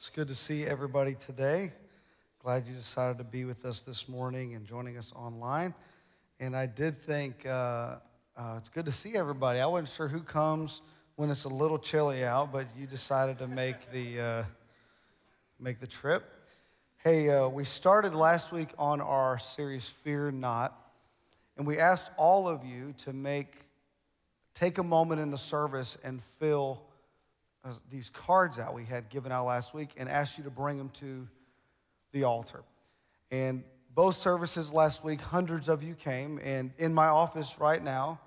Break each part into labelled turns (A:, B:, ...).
A: It's good to see everybody today. Glad you decided to be with us this morning and joining us online. And I did think uh, uh, it's good to see everybody. I wasn't sure who comes when it's a little chilly out, but you decided to make the uh, make the trip. Hey, uh, we started last week on our series "Fear Not," and we asked all of you to make take a moment in the service and fill these cards out we had given out last week and asked you to bring them to the altar. And both services last week, hundreds of you came. And in my office right now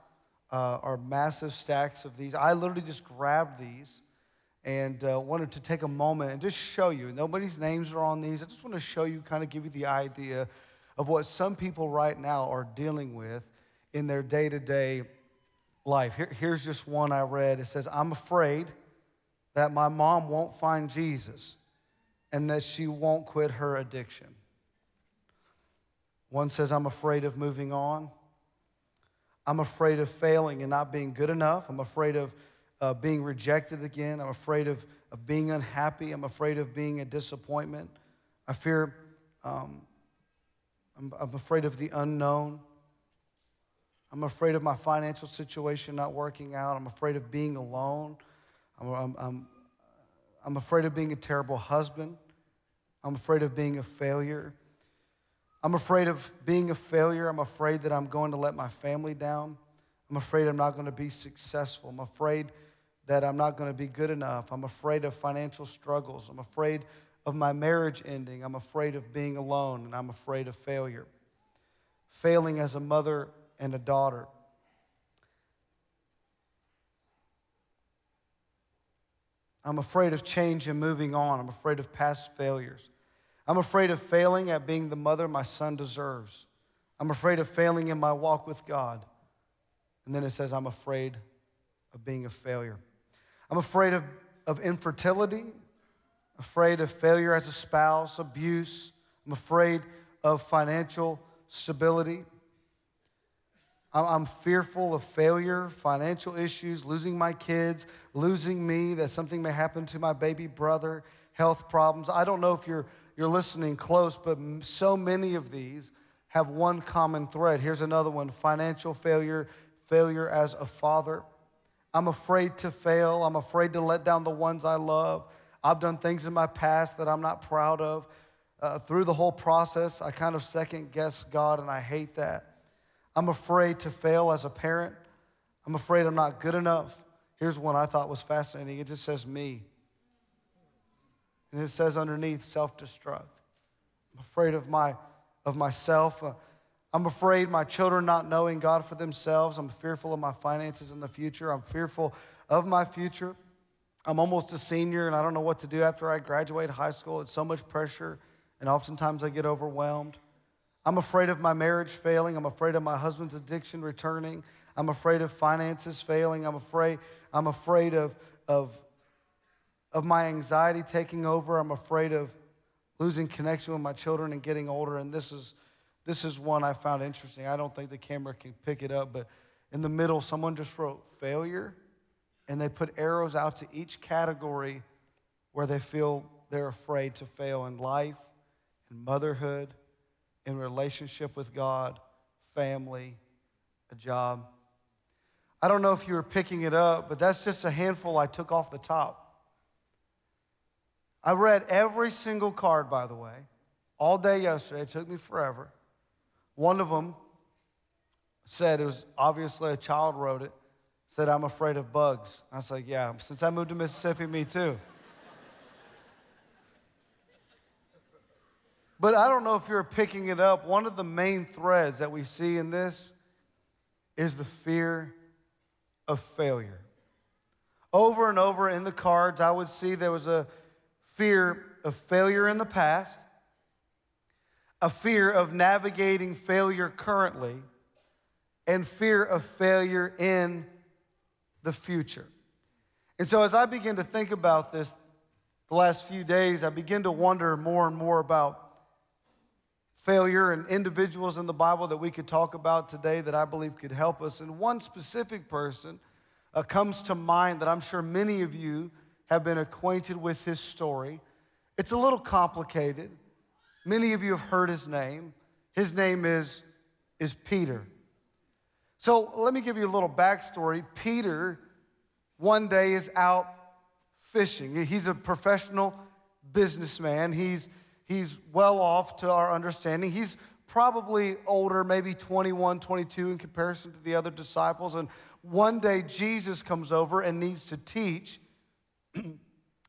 A: uh, are massive stacks of these. I literally just grabbed these and uh, wanted to take a moment and just show you. Nobody's names are on these. I just want to show you, kind of give you the idea of what some people right now are dealing with in their day to day life. Here, here's just one I read. It says, I'm afraid that my mom won't find Jesus and that she won't quit her addiction. One says, I'm afraid of moving on. I'm afraid of failing and not being good enough. I'm afraid of uh, being rejected again. I'm afraid of, of being unhappy. I'm afraid of being a disappointment. I fear, um, I'm, I'm afraid of the unknown. I'm afraid of my financial situation not working out. I'm afraid of being alone. I'm, I'm, I'm, afraid of being a terrible husband. I'm afraid of being a failure. I'm afraid of being a failure. I'm afraid that I'm going to let my family down. I'm afraid I'm not going to be successful. I'm afraid that I'm not going to be good enough. I'm afraid of financial struggles. I'm afraid of my marriage ending. I'm afraid of being alone, and I'm afraid of failure. Failing as a mother and a daughter. I'm afraid of change and moving on. I'm afraid of past failures. I'm afraid of failing at being the mother my son deserves. I'm afraid of failing in my walk with God. And then it says, I'm afraid of being a failure. I'm afraid of, of infertility, afraid of failure as a spouse, abuse. I'm afraid of financial stability. I'm fearful of failure, financial issues, losing my kids, losing me, that something may happen to my baby brother, health problems. I don't know if you're, you're listening close, but so many of these have one common thread. Here's another one financial failure, failure as a father. I'm afraid to fail. I'm afraid to let down the ones I love. I've done things in my past that I'm not proud of. Uh, through the whole process, I kind of second guess God, and I hate that. I'm afraid to fail as a parent. I'm afraid I'm not good enough. Here's one I thought was fascinating it just says me. And it says underneath self destruct. I'm afraid of, my, of myself. Uh, I'm afraid my children not knowing God for themselves. I'm fearful of my finances in the future. I'm fearful of my future. I'm almost a senior and I don't know what to do after I graduate high school. It's so much pressure, and oftentimes I get overwhelmed. I'm afraid of my marriage failing. I'm afraid of my husband's addiction returning. I'm afraid of finances failing. I'm afraid, I'm afraid of, of, of my anxiety taking over. I'm afraid of losing connection with my children and getting older. And this is, this is one I found interesting. I don't think the camera can pick it up, but in the middle, someone just wrote failure, and they put arrows out to each category where they feel they're afraid to fail in life, in motherhood in relationship with God, family, a job. I don't know if you were picking it up, but that's just a handful I took off the top. I read every single card, by the way, all day yesterday. It took me forever. One of them said, it was obviously a child wrote it, said, I'm afraid of bugs. I was like, yeah, since I moved to Mississippi, me too. But I don't know if you're picking it up. One of the main threads that we see in this is the fear of failure. Over and over in the cards, I would see there was a fear of failure in the past, a fear of navigating failure currently, and fear of failure in the future. And so, as I begin to think about this the last few days, I begin to wonder more and more about failure and individuals in the Bible that we could talk about today that I believe could help us. And one specific person uh, comes to mind that I'm sure many of you have been acquainted with his story. It's a little complicated. Many of you have heard his name. His name is, is Peter. So let me give you a little backstory. Peter, one day, is out fishing. He's a professional businessman. He's, he's well off to our understanding. He's probably older, maybe 21, 22 in comparison to the other disciples. And one day Jesus comes over and needs to teach. and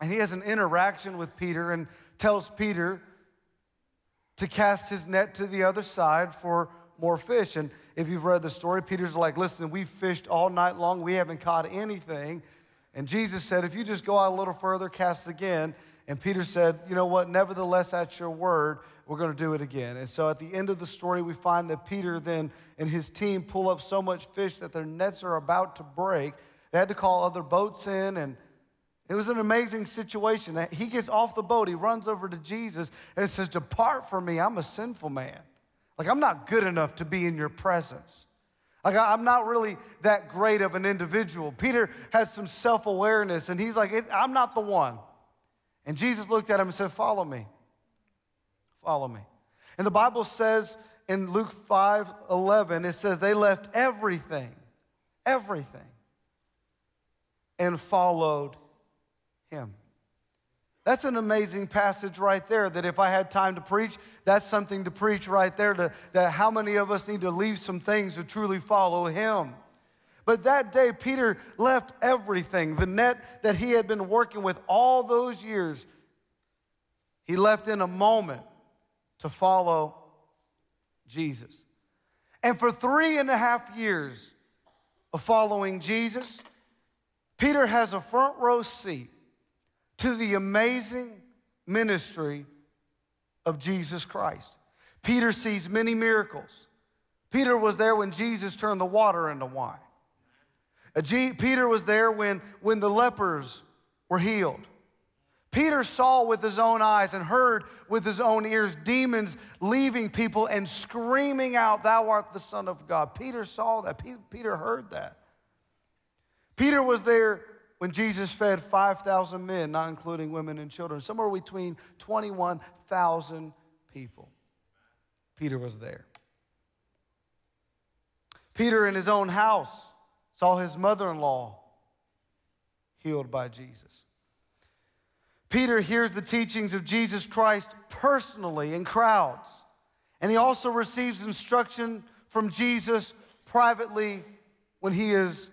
A: he has an interaction with Peter and tells Peter to cast his net to the other side for more fish. And if you've read the story, Peter's like, Listen, we've fished all night long, we haven't caught anything. And Jesus said, If you just go out a little further, cast again. And Peter said, You know what? Nevertheless, at your word, we're going to do it again. And so at the end of the story, we find that Peter then and his team pull up so much fish that their nets are about to break. They had to call other boats in, and it was an amazing situation. That He gets off the boat, he runs over to Jesus, and says, Depart from me, I'm a sinful man. Like, I'm not good enough to be in your presence. Like, I'm not really that great of an individual. Peter has some self awareness, and he's like, I'm not the one. And Jesus looked at him and said, Follow me. Follow me. And the Bible says in Luke 5 11, it says, They left everything, everything, and followed him. That's an amazing passage right there. That if I had time to preach, that's something to preach right there. To, that how many of us need to leave some things to truly follow Him. But that day, Peter left everything, the net that he had been working with all those years, he left in a moment to follow Jesus. And for three and a half years of following Jesus, Peter has a front row seat to the amazing ministry of Jesus Christ. Peter sees many miracles. Peter was there when Jesus turned the water into wine. Peter was there when, when the lepers were healed. Peter saw with his own eyes and heard with his own ears demons leaving people and screaming out, Thou art the Son of God. Peter saw that. Peter heard that. Peter was there when Jesus fed 5,000 men, not including women and children, somewhere between 21,000 people. Peter was there. Peter, in his own house, saw his mother in law healed by Jesus. Peter hears the teachings of Jesus Christ personally in crowds, and he also receives instruction from Jesus privately when he is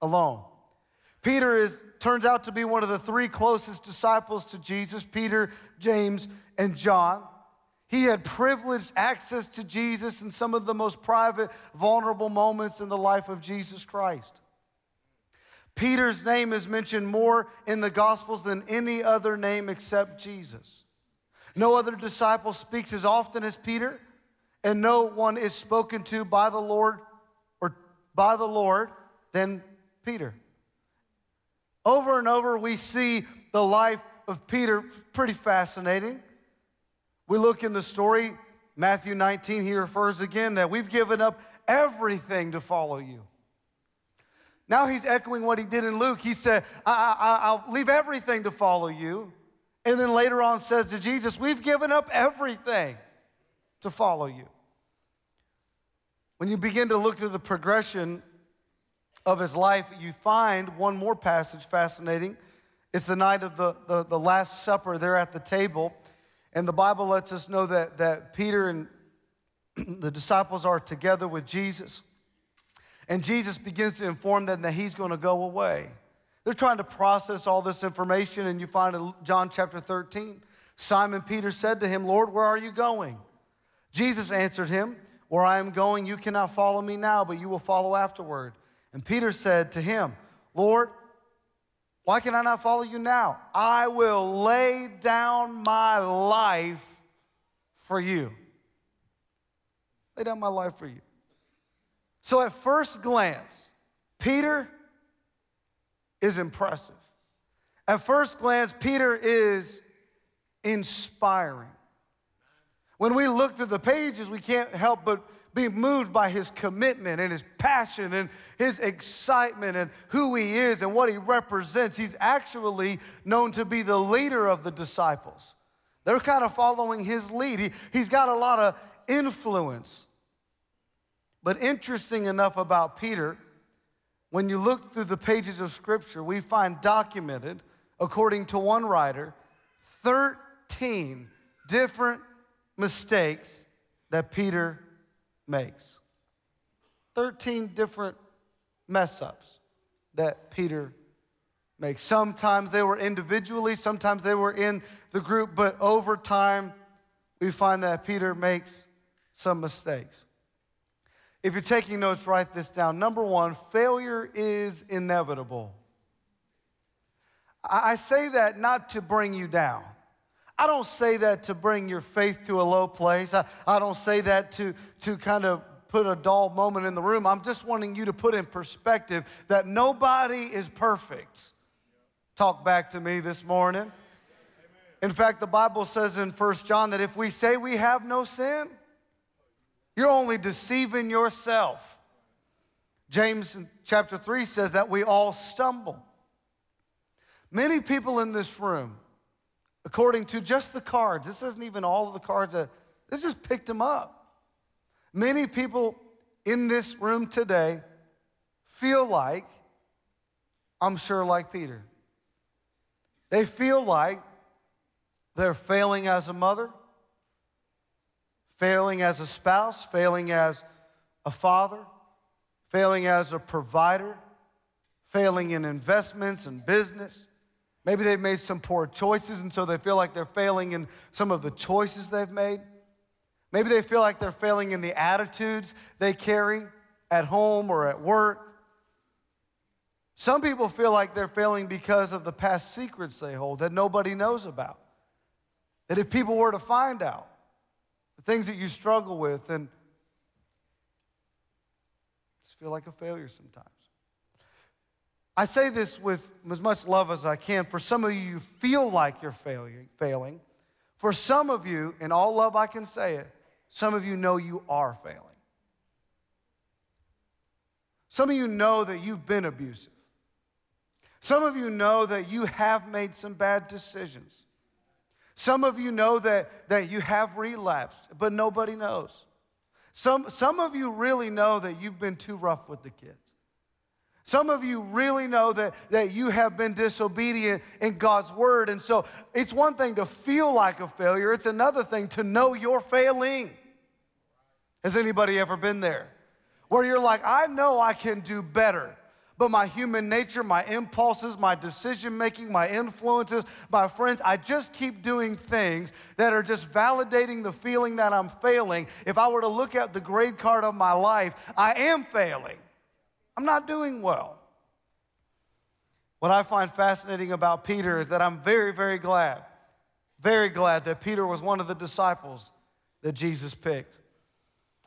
A: alone. Peter is, turns out to be one of the three closest disciples to Jesus Peter, James, and John. He had privileged access to Jesus in some of the most private, vulnerable moments in the life of Jesus Christ. Peter's name is mentioned more in the Gospels than any other name except Jesus. No other disciple speaks as often as Peter, and no one is spoken to by the Lord or by the Lord than Peter. Over and over, we see the life of Peter, pretty fascinating. We look in the story, Matthew 19, he refers again that we've given up everything to follow you. Now he's echoing what he did in Luke. He said, I, will leave everything to follow you. And then later on says to Jesus, We've given up everything to follow you. When you begin to look through the progression of his life, you find one more passage fascinating. It's the night of the, the, the Last Supper. They're at the table. And the Bible lets us know that, that Peter and the disciples are together with Jesus. And Jesus begins to inform them that he's going to go away. They're trying to process all this information, and you find in John chapter 13, Simon Peter said to him, Lord, where are you going? Jesus answered him, Where I am going, you cannot follow me now, but you will follow afterward. And Peter said to him, Lord, why can I not follow you now? I will lay down my life for you. Lay down my life for you. So, at first glance, Peter is impressive. At first glance, Peter is inspiring. When we look through the pages, we can't help but be moved by his commitment and his passion and his excitement and who he is and what he represents. He's actually known to be the leader of the disciples. They're kind of following his lead. He, he's got a lot of influence. But interesting enough about Peter, when you look through the pages of Scripture, we find documented, according to one writer, 13 different mistakes that Peter makes. 13 different mess ups that Peter makes. Sometimes they were individually, sometimes they were in the group, but over time, we find that Peter makes some mistakes. If you're taking notes, write this down. Number one, failure is inevitable. I say that not to bring you down. I don't say that to bring your faith to a low place. I, I don't say that to, to kind of put a dull moment in the room. I'm just wanting you to put in perspective that nobody is perfect. Talk back to me this morning. In fact, the Bible says in First John that if we say we have no sin, you're only deceiving yourself. James chapter 3 says that we all stumble. Many people in this room according to just the cards. This isn't even all of the cards. That, this just picked them up. Many people in this room today feel like, I'm sure, like Peter. They feel like they're failing as a mother, failing as a spouse, failing as a father, failing as a provider, failing in investments and business Maybe they've made some poor choices and so they feel like they're failing in some of the choices they've made. Maybe they feel like they're failing in the attitudes they carry at home or at work. Some people feel like they're failing because of the past secrets they hold that nobody knows about. That if people were to find out the things that you struggle with, then just feel like a failure sometimes. I say this with as much love as I can. For some of you, you feel like you're failing. For some of you, in all love I can say it, some of you know you are failing. Some of you know that you've been abusive. Some of you know that you have made some bad decisions. Some of you know that, that you have relapsed, but nobody knows. Some, some of you really know that you've been too rough with the kids. Some of you really know that, that you have been disobedient in God's word. And so it's one thing to feel like a failure, it's another thing to know you're failing. Has anybody ever been there? Where you're like, I know I can do better, but my human nature, my impulses, my decision making, my influences, my friends, I just keep doing things that are just validating the feeling that I'm failing. If I were to look at the grade card of my life, I am failing. I'm not doing well. What I find fascinating about Peter is that I'm very, very glad, very glad that Peter was one of the disciples that Jesus picked.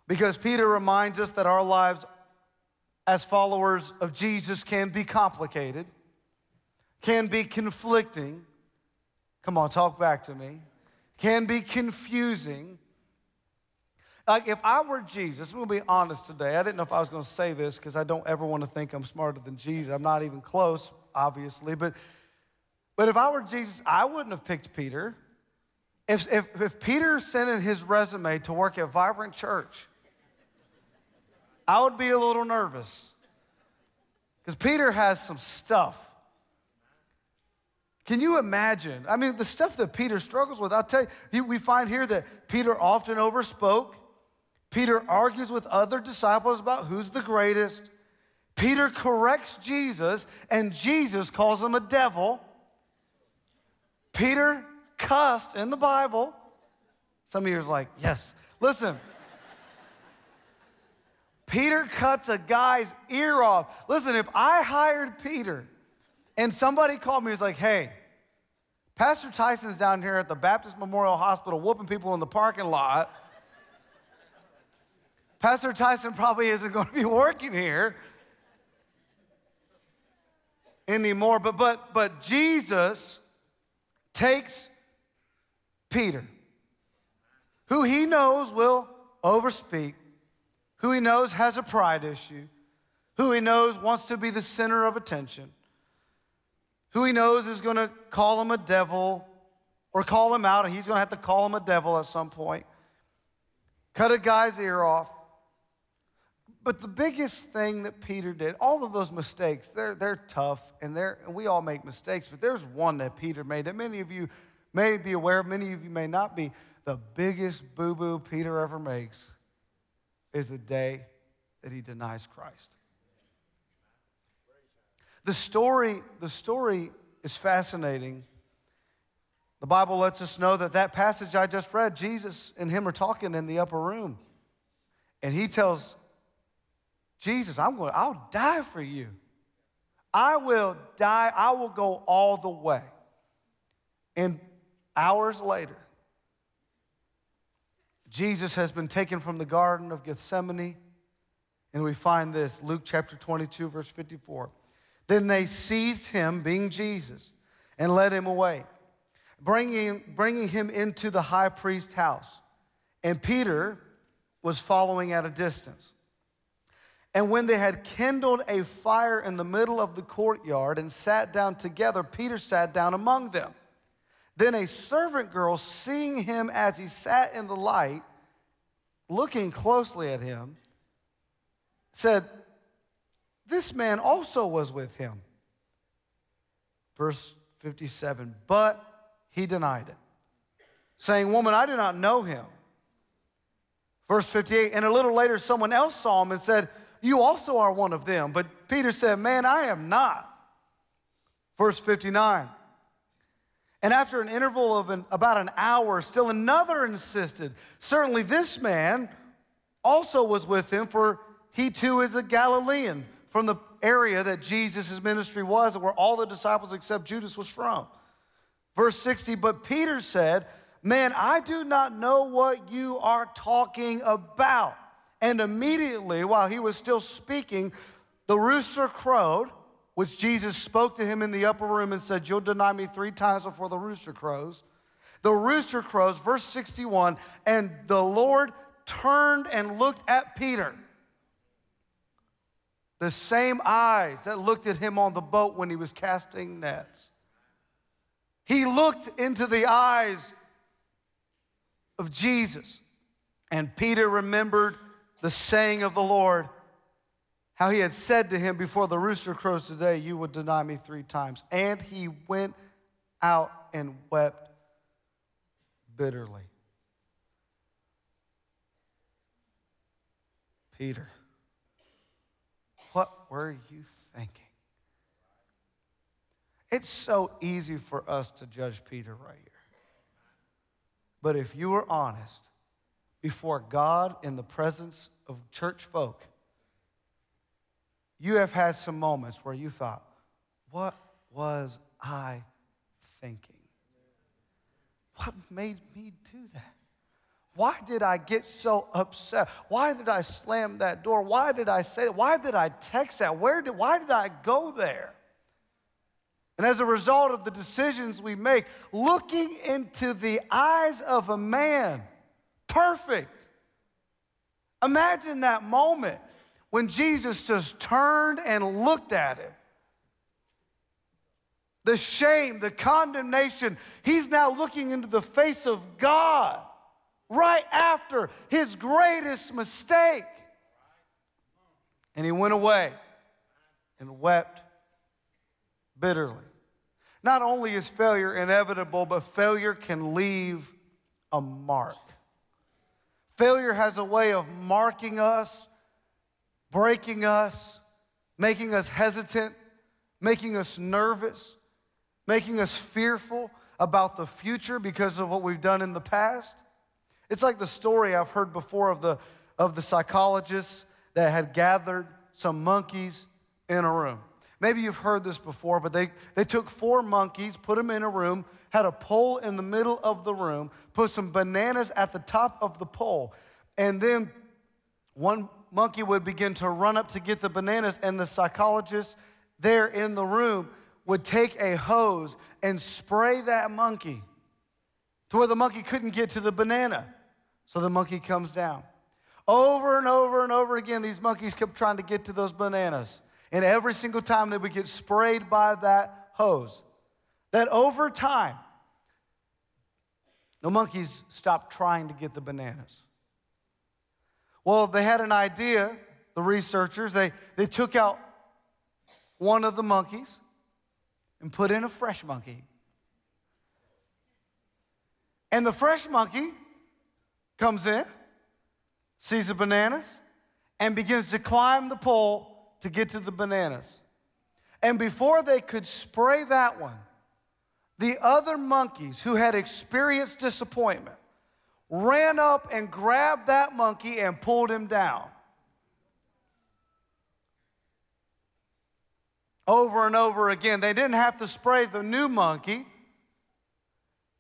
A: Because Peter reminds us that our lives as followers of Jesus can be complicated, can be conflicting. Come on, talk back to me. Can be confusing, like if I were Jesus, gonna be honest today. I didn't know if I was gonna say this because I don't ever want to think I'm smarter than Jesus. I'm not even close, obviously. But but if I were Jesus, I wouldn't have picked Peter. If, if, if Peter sent in his resume to work at Vibrant Church, I would be a little nervous. Because Peter has some stuff. Can you imagine? I mean, the stuff that Peter struggles with, I'll tell you, we find here that Peter often overspoke. Peter argues with other disciples about who's the greatest. Peter corrects Jesus, and Jesus calls him a devil. Peter cussed in the Bible. Some of you are like, yes. Listen. Peter cuts a guy's ear off. Listen, if I hired Peter and somebody called me, was like, hey, Pastor Tyson's down here at the Baptist Memorial Hospital whooping people in the parking lot. Pastor Tyson probably isn't going to be working here anymore. But, but, but Jesus takes Peter, who he knows will overspeak, who he knows has a pride issue, who he knows wants to be the center of attention, who he knows is going to call him a devil or call him out, and he's going to have to call him a devil at some point. Cut a guy's ear off. But the biggest thing that Peter did, all of those mistakes, they're, they're tough and, they're, and we all make mistakes, but there's one that Peter made that many of you may be aware of, many of you may not be. The biggest boo boo Peter ever makes is the day that he denies Christ. The story, the story is fascinating. The Bible lets us know that that passage I just read, Jesus and him are talking in the upper room. And he tells Jesus, I'm going, I'll die for you. I will die. I will go all the way. And hours later, Jesus has been taken from the Garden of Gethsemane. And we find this Luke chapter 22, verse 54. Then they seized him, being Jesus, and led him away, bringing, bringing him into the high priest's house. And Peter was following at a distance. And when they had kindled a fire in the middle of the courtyard and sat down together, Peter sat down among them. Then a servant girl, seeing him as he sat in the light, looking closely at him, said, This man also was with him. Verse 57 But he denied it, saying, Woman, I do not know him. Verse 58 And a little later, someone else saw him and said, you also are one of them. But Peter said, Man, I am not. Verse 59. And after an interval of an, about an hour, still another insisted. Certainly, this man also was with him, for he too is a Galilean from the area that Jesus' ministry was, where all the disciples except Judas was from. Verse 60 But Peter said, Man, I do not know what you are talking about. And immediately, while he was still speaking, the rooster crowed, which Jesus spoke to him in the upper room and said, You'll deny me three times before the rooster crows. The rooster crows, verse 61, and the Lord turned and looked at Peter. The same eyes that looked at him on the boat when he was casting nets. He looked into the eyes of Jesus, and Peter remembered the saying of the Lord, how he had said to him before the rooster crows today, You would deny me three times. And he went out and wept bitterly. Peter, what were you thinking? It's so easy for us to judge Peter right here. But if you were honest before God in the presence of church folk, you have had some moments where you thought, what was I thinking? What made me do that? Why did I get so upset? Why did I slam that door? Why did I say that? Why did I text that? Where did why did I go there? And as a result of the decisions we make, looking into the eyes of a man, perfect, Imagine that moment when Jesus just turned and looked at him. The shame, the condemnation, he's now looking into the face of God right after his greatest mistake. And he went away and wept bitterly. Not only is failure inevitable, but failure can leave a mark. Failure has a way of marking us, breaking us, making us hesitant, making us nervous, making us fearful about the future because of what we've done in the past. It's like the story I've heard before of the, of the psychologists that had gathered some monkeys in a room. Maybe you've heard this before, but they, they took four monkeys, put them in a room, had a pole in the middle of the room, put some bananas at the top of the pole, and then one monkey would begin to run up to get the bananas, and the psychologist there in the room would take a hose and spray that monkey to where the monkey couldn't get to the banana. So the monkey comes down. Over and over and over again, these monkeys kept trying to get to those bananas. And every single time that we get sprayed by that hose, that over time, the monkeys stopped trying to get the bananas. Well, they had an idea, the researchers. They, they took out one of the monkeys and put in a fresh monkey. And the fresh monkey comes in, sees the bananas, and begins to climb the pole to get to the bananas. And before they could spray that one, the other monkeys who had experienced disappointment ran up and grabbed that monkey and pulled him down. Over and over again. They didn't have to spray the new monkey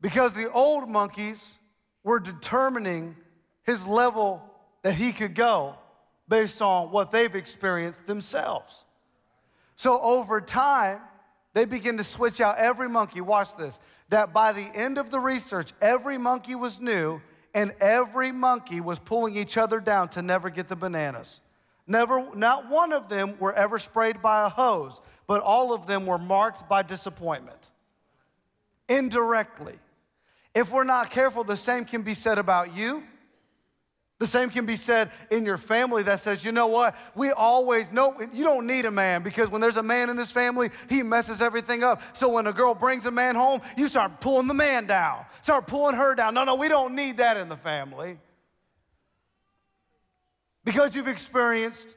A: because the old monkeys were determining his level that he could go based on what they've experienced themselves. So over time, they begin to switch out every monkey. Watch this. That by the end of the research, every monkey was new and every monkey was pulling each other down to never get the bananas. Never, not one of them were ever sprayed by a hose, but all of them were marked by disappointment. Indirectly. If we're not careful, the same can be said about you the same can be said in your family that says, you know what, we always know you don't need a man because when there's a man in this family, he messes everything up. So when a girl brings a man home, you start pulling the man down, start pulling her down. No, no, we don't need that in the family because you've experienced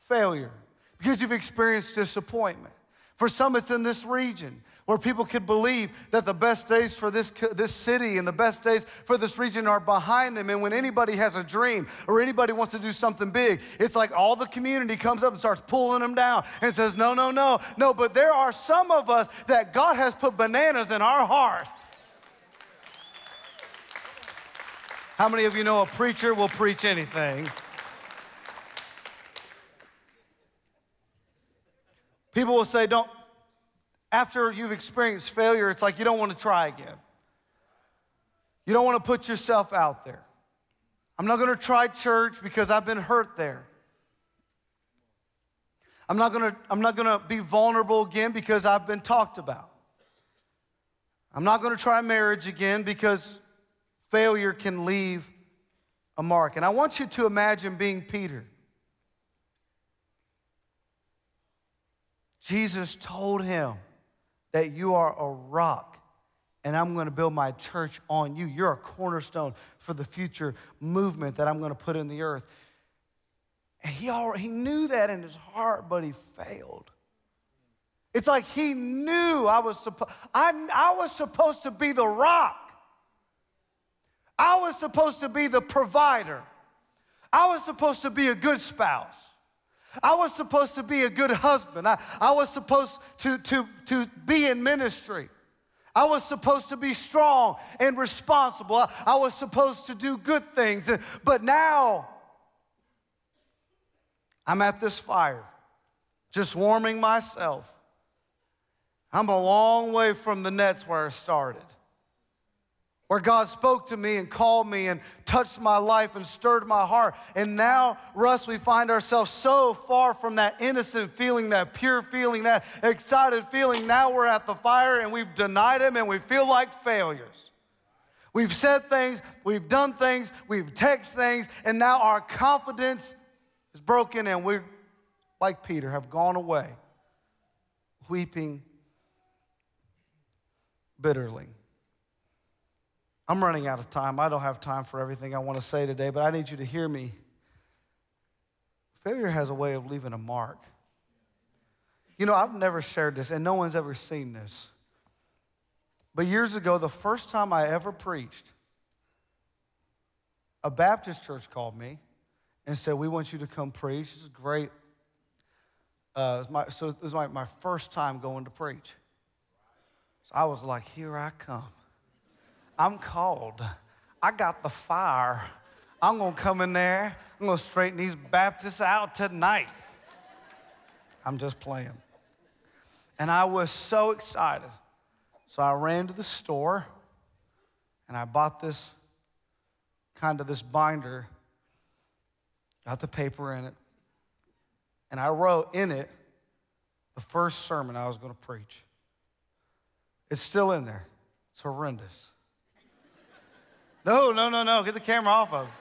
A: failure, because you've experienced disappointment. For some, it's in this region where people could believe that the best days for this, this city and the best days for this region are behind them. And when anybody has a dream or anybody wants to do something big, it's like all the community comes up and starts pulling them down and says, No, no, no, no. But there are some of us that God has put bananas in our heart. How many of you know a preacher will preach anything? People will say, Don't, after you've experienced failure, it's like you don't want to try again. You don't want to put yourself out there. I'm not going to try church because I've been hurt there. I'm not going to, I'm not going to be vulnerable again because I've been talked about. I'm not going to try marriage again because failure can leave a mark. And I want you to imagine being Peter. Jesus told him, that you are a rock and I'm going to build my church on you. You're a cornerstone for the future movement that I'm going to put in the earth. And he, already, he knew that in his heart, but he failed. It's like he knew I was, suppo- I, I was supposed to be the rock. I was supposed to be the provider. I was supposed to be a good spouse. I was supposed to be a good husband. I, I was supposed to, to, to be in ministry. I was supposed to be strong and responsible. I, I was supposed to do good things. But now I'm at this fire, just warming myself. I'm a long way from the nets where I started where God spoke to me and called me and touched my life and stirred my heart. And now, Russ, we find ourselves so far from that innocent feeling, that pure feeling, that excited feeling. Now we're at the fire and we've denied Him and we feel like failures. We've said things, we've done things, we've texted things, and now our confidence is broken and we're, like Peter, have gone away, weeping bitterly. I'm running out of time. I don't have time for everything I want to say today, but I need you to hear me. Failure has a way of leaving a mark. You know, I've never shared this, and no one's ever seen this. But years ago, the first time I ever preached, a Baptist church called me and said, We want you to come preach. This is great. Uh, it was my, so it was my, my first time going to preach. So I was like, Here I come. I'm called. I got the fire. I'm to come in there. I'm to straighten these Baptists out tonight. I'm just playing. And I was so excited. So I ran to the store and I bought this kind of this binder, got the paper in it, and I wrote in it the first sermon I was going to preach. It's still in there. It's horrendous. No, no, no, no. Get the camera off of it.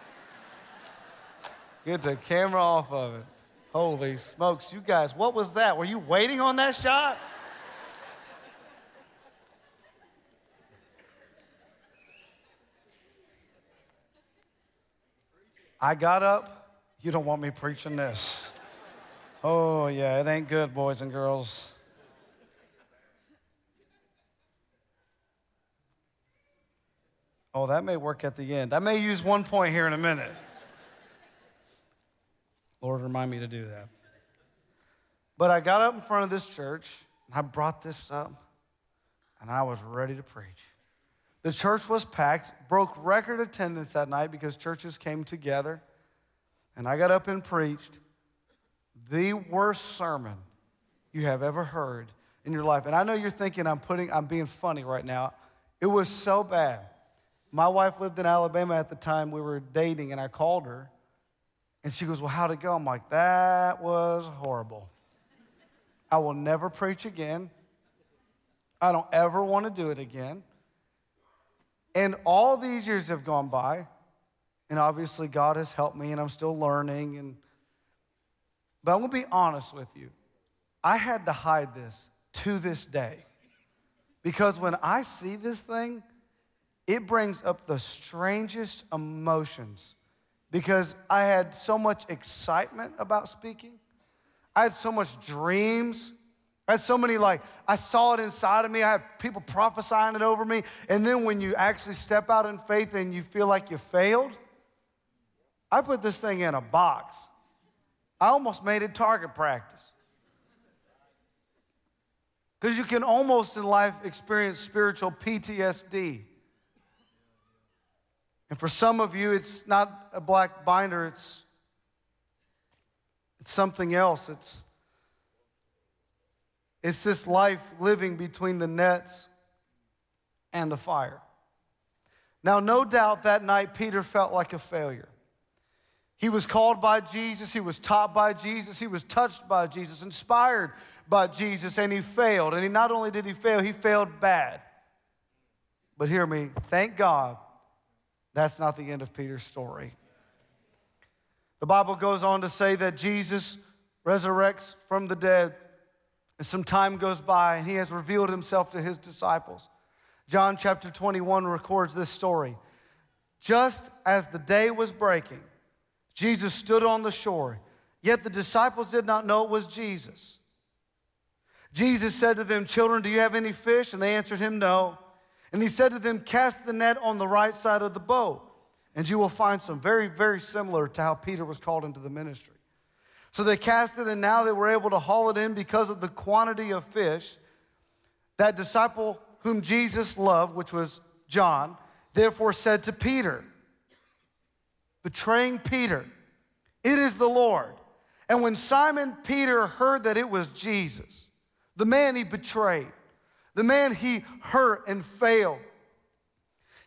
A: Get the camera off of it. Holy smokes, you guys, what was that? Were you waiting on that shot? I got up. You don't want me preaching this. Oh, yeah, it ain't good, boys and girls. Oh, that may work at the end. I may use one point here in a minute. Lord, remind me to do that. But I got up in front of this church, and I brought this up, and I was ready to preach. The church was packed, broke record attendance that night because churches came together. And I got up and preached the worst sermon you have ever heard in your life. And I know you're thinking I'm putting I'm being funny right now. It was so bad. My wife lived in Alabama at the time we were dating, and I called her, and she goes, Well, how'd it go? I'm like, That was horrible. I will never preach again. I don't ever want to do it again. And all these years have gone by, and obviously God has helped me, and I'm still learning. And but I'm gonna be honest with you. I had to hide this to this day. Because when I see this thing, it brings up the strangest emotions because I had so much excitement about speaking. I had so much dreams. I had so many, like, I saw it inside of me. I had people prophesying it over me. And then when you actually step out in faith and you feel like you failed, I put this thing in a box. I almost made it target practice. Because you can almost in life experience spiritual PTSD. And for some of you, it's not a black binder, it's, it's something else. It's, it's this life living between the nets and the fire. Now, no doubt that night Peter felt like a failure. He was called by Jesus, he was taught by Jesus, he was touched by Jesus, inspired by Jesus, and he failed. And he not only did he fail, he failed bad. But hear me, thank God that's not the end of Peter's story. The Bible goes on to say that Jesus resurrects from the dead, and some time goes by, and he has revealed himself to his disciples. John chapter 21 records this story. Just as the day was breaking, Jesus stood on the shore, yet the disciples did not know it was Jesus. Jesus said to them, Children, do you have any fish? And they answered him, No. And he said to them, Cast the net on the right side of the boat, and you will find some very, very similar to how Peter was called into the ministry. So they cast it, and now they were able to haul it in because of the quantity of fish. That disciple whom Jesus loved, which was John, therefore said to Peter, betraying Peter, It is the Lord. And when Simon Peter heard that it was Jesus, the man he betrayed, the man he hurt and failed.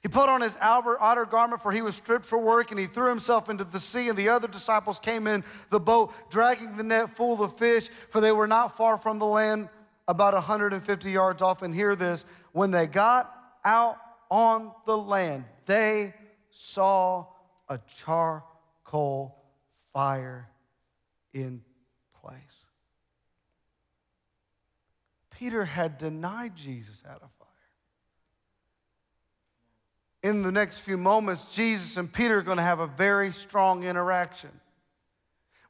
A: He put on his outer garment, for he was stripped for work, and he threw himself into the sea. And the other disciples came in the boat, dragging the net full of fish, for they were not far from the land, about 150 yards off. And hear this when they got out on the land, they saw a charcoal fire in place. Peter had denied Jesus at a fire. In the next few moments, Jesus and Peter are going to have a very strong interaction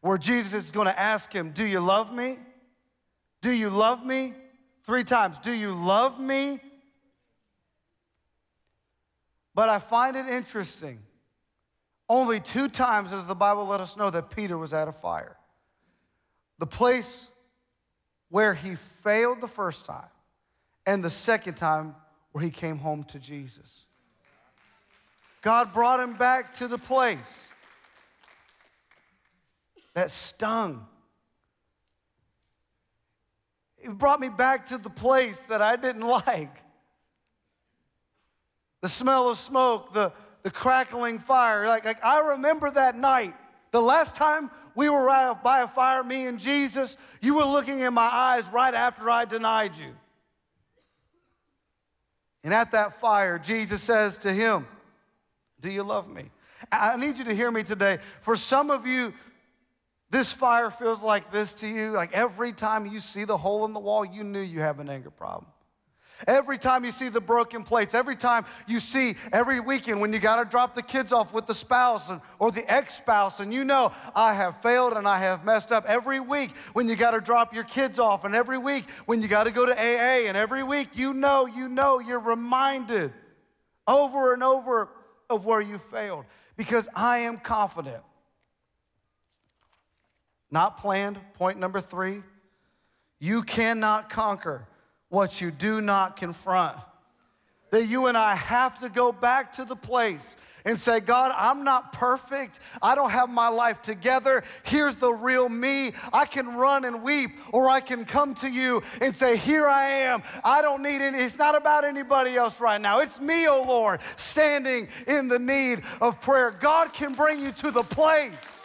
A: where Jesus is going to ask him, Do you love me? Do you love me? Three times. Do you love me? But I find it interesting. Only two times does the Bible let us know that Peter was at a fire. The place where he failed the first time, and the second time where he came home to Jesus. God brought him back to the place that stung. He brought me back to the place that I didn't like. The smell of smoke, the, the crackling fire. Like, like I remember that night the last time we were right by a fire, me and Jesus, you were looking in my eyes right after I denied you. And at that fire, Jesus says to him, Do you love me? I need you to hear me today. For some of you, this fire feels like this to you. Like every time you see the hole in the wall, you knew you have an anger problem. Every time you see the broken plates, every time you see every weekend when you got to drop the kids off with the spouse and, or the ex spouse, and you know, I have failed and I have messed up. Every week when you got to drop your kids off, and every week when you got to go to AA, and every week you know, you know, you're reminded over and over of where you failed. Because I am confident. Not planned, point number three. You cannot conquer what you do not confront. That you and I have to go back to the place and say, God, I'm not perfect. I don't have my life together. Here's the real me. I can run and weep, or I can come to you and say, Here I am. I don't need any, it's not about anybody else right now. It's me, oh Lord, standing in the need of prayer. God can bring you to the place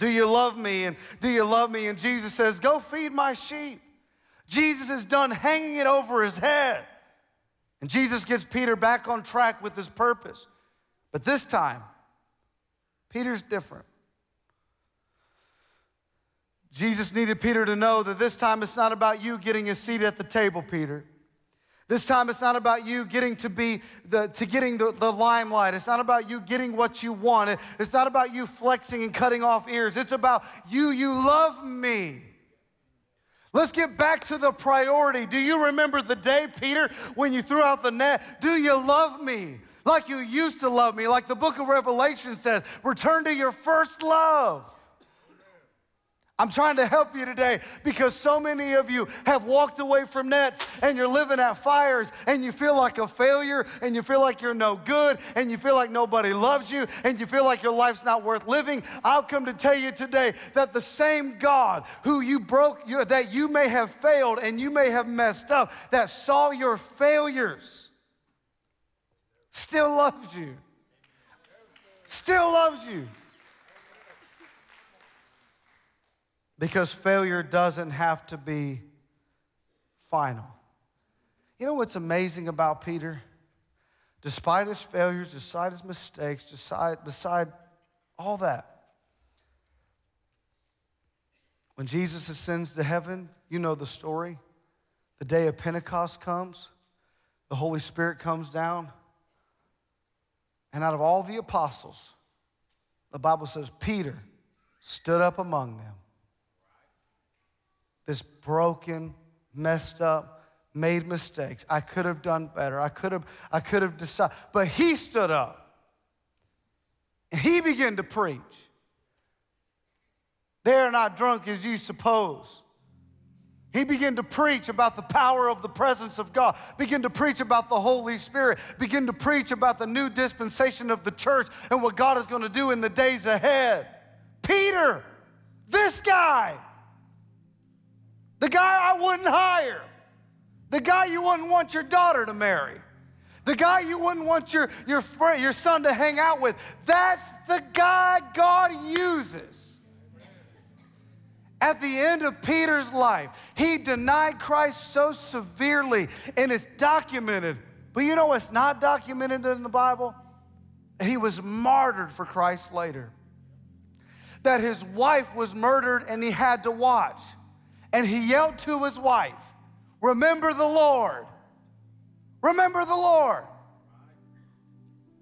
A: Do you love me? And do you love me? And Jesus says, Go feed my sheep. Jesus is done hanging it over his head. And Jesus gets Peter back on track with his purpose. But this time, Peter's different. Jesus needed Peter to know that this time it's not about you getting a seat at the table, Peter. This time it's not about you getting to be the to getting the, the limelight. It's not about you getting what you want. It's not about you flexing and cutting off ears. It's about you, you love me. Let's get back to the priority. Do you remember the day, Peter, when you threw out the net? Do you love me? Like you used to love me, like the book of Revelation says, return to your first love. I'm trying to help you today because so many of you have walked away from nets and you're living at fires and you feel like a failure and you feel like you're no good and you feel like nobody loves you and you feel like your life's not worth living. I've come to tell you today that the same God who you broke, that you may have failed and you may have messed up, that saw your failures, still loves you. Still loves you. Because failure doesn't have to be final. You know what's amazing about Peter? Despite his failures, despite his mistakes, despite, beside all that, when Jesus ascends to heaven, you know the story. The day of Pentecost comes, the Holy Spirit comes down, and out of all the apostles, the Bible says Peter stood up among them this broken, messed up, made mistakes. I could have done better. I could have, I could have decided. But he stood up and he began to preach. They are not drunk as you suppose. He began to preach about the power of the presence of God, begin to preach about the Holy Spirit, begin to preach about the new dispensation of the church and what God is going to do in the days ahead. Peter, this guy, the guy I wouldn't hire, the guy you wouldn't want your daughter to marry, the guy you wouldn't want your, your, friend, your son to hang out with. That's the guy God uses. At the end of Peter's life, he denied Christ so severely, and it's documented. But you know what's not documented in the Bible? That He was martyred for Christ later. That his wife was murdered and he had to watch and he yelled to his wife, Remember the Lord. Remember the Lord.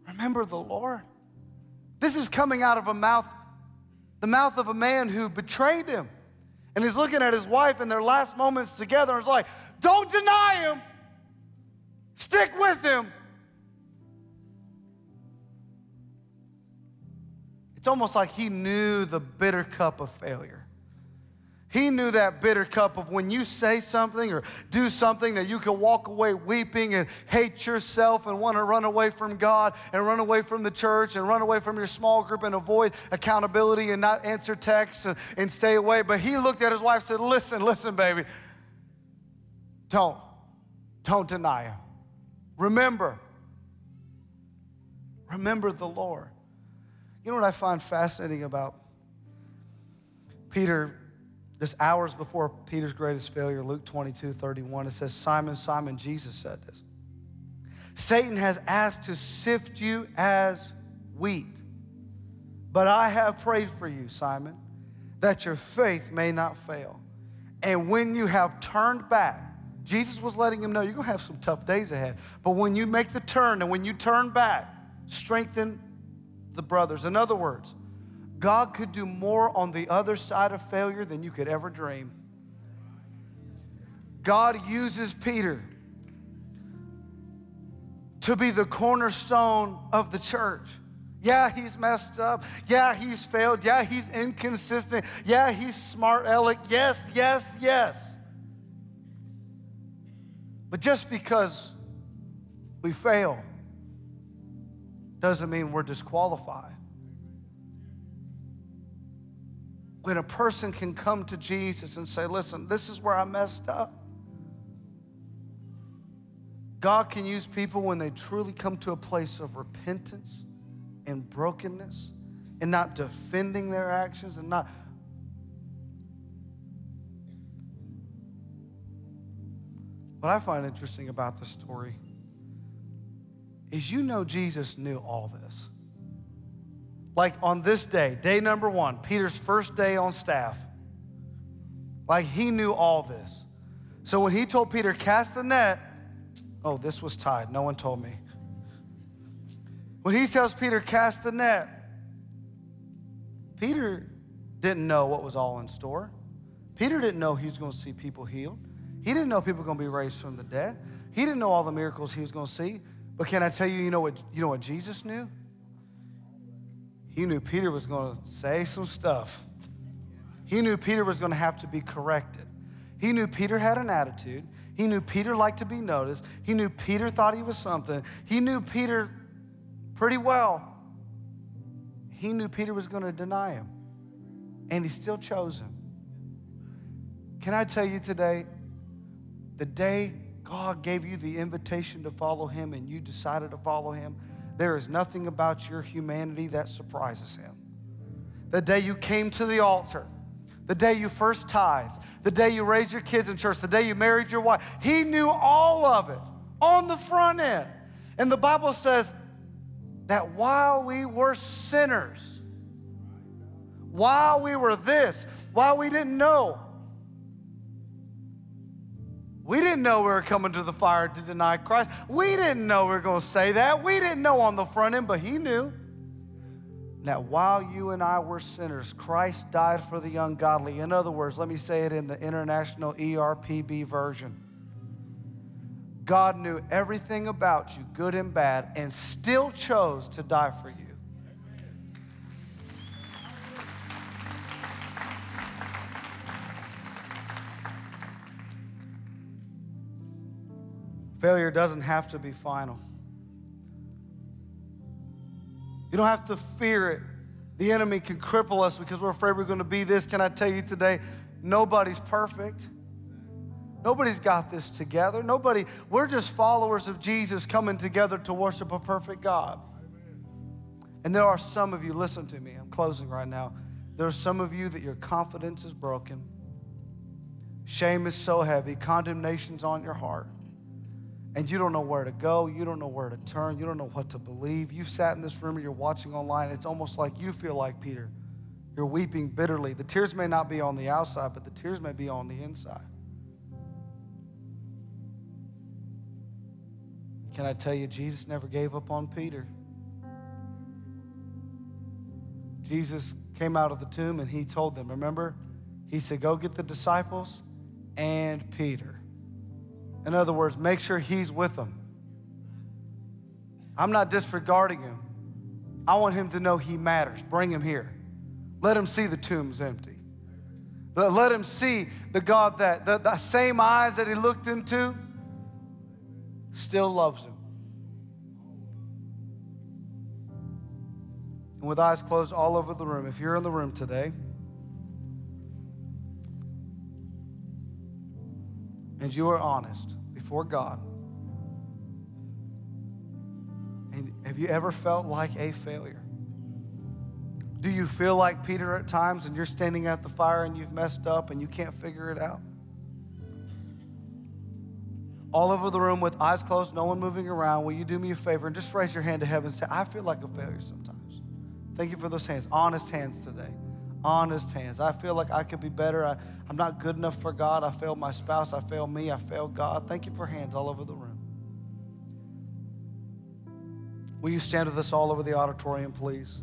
A: Remember the Lord. This is coming out of a mouth, the mouth of a man who betrayed him. And he's looking at his wife in their last moments together and is like, Don't deny him. Stick with him. It's almost like he knew the bitter cup of failure. He knew that bitter cup of when you say something or do something that you can walk away weeping and hate yourself and want to run away from God and run away from the church and run away from your small group and avoid accountability and not answer texts and, and stay away. But he looked at his wife and said, Listen, listen, baby, don't, don't deny him. Remember, remember the Lord. You know what I find fascinating about Peter just hours before Peter's greatest failure, Luke 22 31, it says, Simon, Simon, Jesus said this. Satan has asked to sift you as wheat. But I have prayed for you, Simon, that your faith may not fail. And when you have turned back, Jesus was letting him know you're going to have some tough days ahead. But when you make the turn and when you turn back, strengthen the brothers. In other words, God could do more on the other side of failure than you could ever dream. God uses Peter to be the cornerstone of the church. Yeah, he's messed up. Yeah, he's failed. Yeah, he's inconsistent. Yeah, he's smart aleck. Yes, yes, yes. But just because we fail doesn't mean we're disqualified. When a person can come to Jesus and say, Listen, this is where I messed up. God can use people when they truly come to a place of repentance and brokenness and not defending their actions and not. What I find interesting about the story is you know Jesus knew all this. Like on this day, day number one, Peter's first day on staff, like he knew all this. So when he told Peter, cast the net, oh, this was tied. No one told me. When he tells Peter, cast the net, Peter didn't know what was all in store. Peter didn't know he was going to see people healed. He didn't know people were going to be raised from the dead. He didn't know all the miracles he was going to see. But can I tell you, you know what, you know what Jesus knew? He knew Peter was going to say some stuff. He knew Peter was going to have to be corrected. He knew Peter had an attitude. He knew Peter liked to be noticed. He knew Peter thought he was something. He knew Peter pretty well. He knew Peter was going to deny him, and he still chose him. Can I tell you today, the day God gave you the invitation to follow him and you decided to follow him, there is nothing about your humanity that surprises him. The day you came to the altar, the day you first tithed, the day you raised your kids in church, the day you married your wife, he knew all of it on the front end. And the Bible says that while we were sinners, while we were this, while we didn't know, we didn't know we were coming to the fire to deny Christ. We didn't know we were going to say that. We didn't know on the front end, but He knew that while you and I were sinners, Christ died for the ungodly. In other words, let me say it in the International ERPB version. God knew everything about you, good and bad, and still chose to die for you. Failure doesn't have to be final. You don't have to fear it. The enemy can cripple us because we're afraid we're going to be this. Can I tell you today, nobody's perfect. Nobody's got this together. Nobody, we're just followers of Jesus coming together to worship a perfect God. And there are some of you, listen to me, I'm closing right now. There are some of you that your confidence is broken. Shame is so heavy, condemnation's on your heart and you don't know where to go, you don't know where to turn, you don't know what to believe. You've sat in this room or you're watching online, it's almost like you feel like Peter. You're weeping bitterly. The tears may not be on the outside, but the tears may be on the inside. Can I tell you, Jesus never gave up on Peter? Jesus came out of the tomb and he told them, remember? He said, Go get the disciples and Peter. In other words, make sure he's with them. I'm not disregarding him. I want him to know he matters. Bring him here. Let him see the tomb's empty. Let him see the God that, the, the same eyes that he looked into, still loves him. And with eyes closed all over the room, if you're in the room today, and you are honest, before God. And have you ever felt like a failure? Do you feel like Peter at times and you're standing at the fire and you've messed up and you can't figure it out? all over the room with eyes closed, no one moving around, will you do me a favor and just raise your hand to heaven and say, I feel like a failure sometimes. Thank you for those hands, honest hands today. Honest hands. I feel like I could be better. I, I'm not good enough for God. I failed my spouse. I failed me. I failed God. Thank you for hands all over the room. Will you stand with us all over the auditorium, please?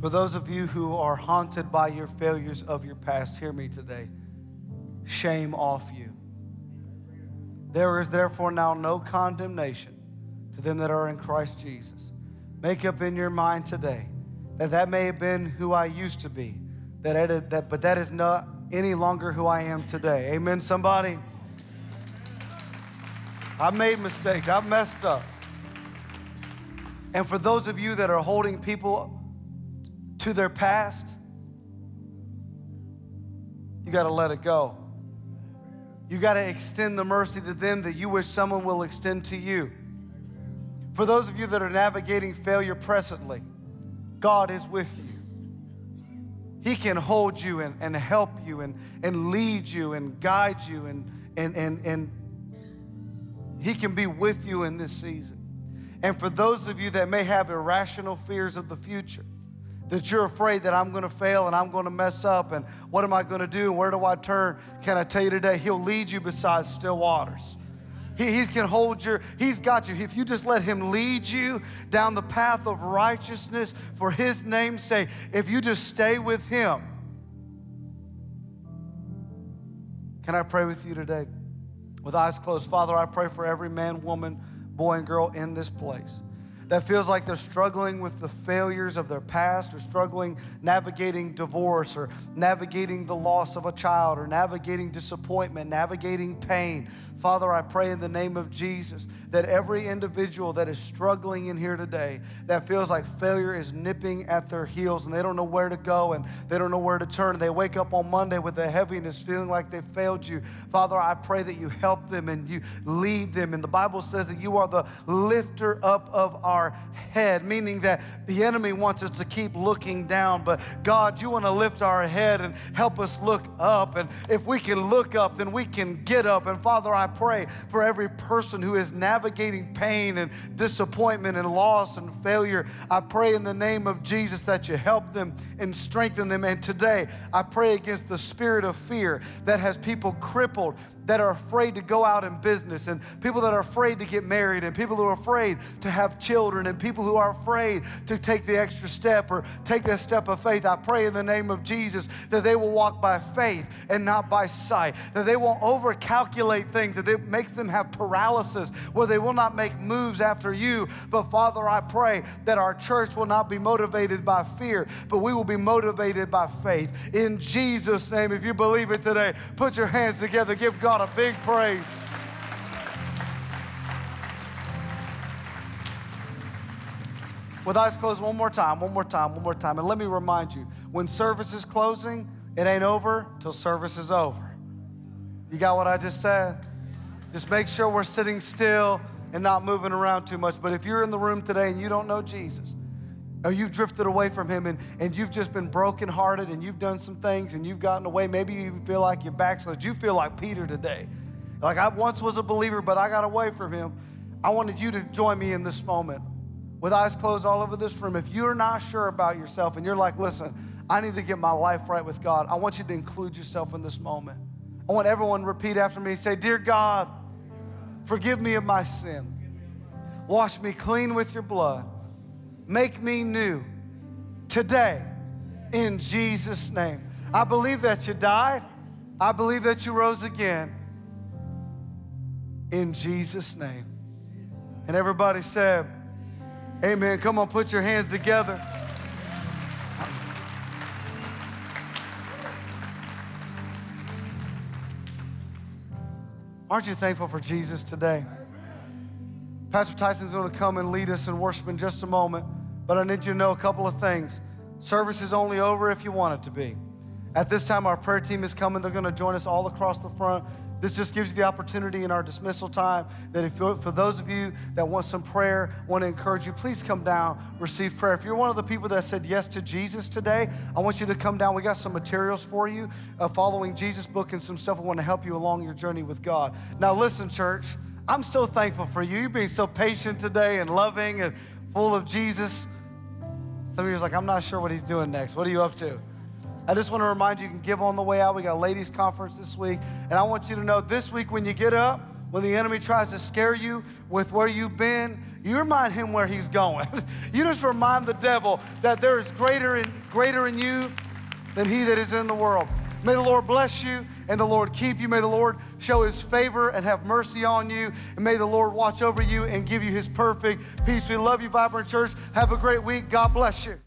A: For those of you who are haunted by your failures of your past, hear me today. Shame off you. There is therefore now no condemnation to them that are in Christ Jesus. Make up in your mind today that that may have been who I used to be, that, that but that is not any longer who I am today. Amen, somebody? I've made mistakes, I've messed up. And for those of you that are holding people to their past, you got to let it go. You got to extend the mercy to them that you wish someone will extend to you. For those of you that are navigating failure presently, God is with you. He can hold you and, and help you and, and lead you and guide you, and, and, and, and He can be with you in this season. And for those of you that may have irrational fears of the future, that you're afraid that I'm going to fail and I'm going to mess up and what am I going to do? And where do I turn? Can I tell you today, He'll lead you beside still waters. He, he can hold your, He's got you. If you just let Him lead you down the path of righteousness for His name's sake, if you just stay with Him. Can I pray with you today? With eyes closed, Father, I pray for every man, woman, boy, and girl in this place that feels like they're struggling with the failures of their past or struggling navigating divorce or navigating the loss of a child or navigating disappointment, navigating pain. Father, I pray in the name of Jesus that every individual that is struggling in here today, that feels like failure is nipping at their heels and they don't know where to go and they don't know where to turn. They wake up on Monday with a heaviness, feeling like they failed you. Father, I pray that you help them and you lead them. And the Bible says that you are the lifter up of our head, meaning that the enemy wants us to keep looking down. But God, you want to lift our head and help us look up. And if we can look up, then we can get up. And Father, I pray for every person who is navigating pain and disappointment and loss and failure. I pray in the name of Jesus that you help them and strengthen them. And today, I pray against the spirit of fear that has people crippled that are afraid to go out in business, and people that are afraid to get married, and people who are afraid to have children, and people who are afraid to take the extra step or take that step of faith. I pray in the name of Jesus that they will walk by faith and not by sight, that they won't overcalculate things, that it makes them have paralysis where they will not make moves after you. But Father, I pray that our church will not be motivated by fear, but we will be motivated by faith. In Jesus' name, if you believe it today, put your hands together, give God God a big praise. With eyes closed, one more time, one more time, one more time. And let me remind you when service is closing, it ain't over till service is over. You got what I just said? Just make sure we're sitting still and not moving around too much. But if you're in the room today and you don't know Jesus, or you've drifted away from him and, and you've just been brokenhearted and you've done some things and you've gotten away. Maybe you even feel like you're backslid. You feel like Peter today. Like I once was a believer, but I got away from him. I wanted you to join me in this moment with eyes closed all over this room. If you're not sure about yourself and you're like, listen, I need to get my life right with God, I want you to include yourself in this moment. I want everyone to repeat after me say, Dear God, forgive me of my sin. Wash me clean with your blood Make me new today in Jesus' name. I believe that you died. I believe that you rose again in Jesus' name. And everybody said, Amen. Come on, put your hands together. Aren't you thankful for Jesus today? Pastor Tyson's going to come and lead us in worship in just a moment. But I need you to know a couple of things. Service is only over if you want it to be. At this time, our prayer team is coming. They're going to join us all across the front. This just gives you the opportunity in our dismissal time that if for those of you that want some prayer, want to encourage you, please come down, receive prayer. If you're one of the people that said yes to Jesus today, I want you to come down. We got some materials for you, a following Jesus book and some stuff we want to help you along your journey with God. Now, listen, church, I'm so thankful for you. You being so patient today and loving and full of Jesus. Some of you are like, I'm not sure what he's doing next. What are you up to? I just want to remind you, you can give on the way out. We got ladies' conference this week. And I want you to know this week when you get up, when the enemy tries to scare you with where you've been, you remind him where he's going. you just remind the devil that there is greater in, greater in you than he that is in the world. May the Lord bless you and the Lord keep you. May the Lord show his favor and have mercy on you. And may the Lord watch over you and give you his perfect peace. We love you, Vibrant Church. Have a great week. God bless you.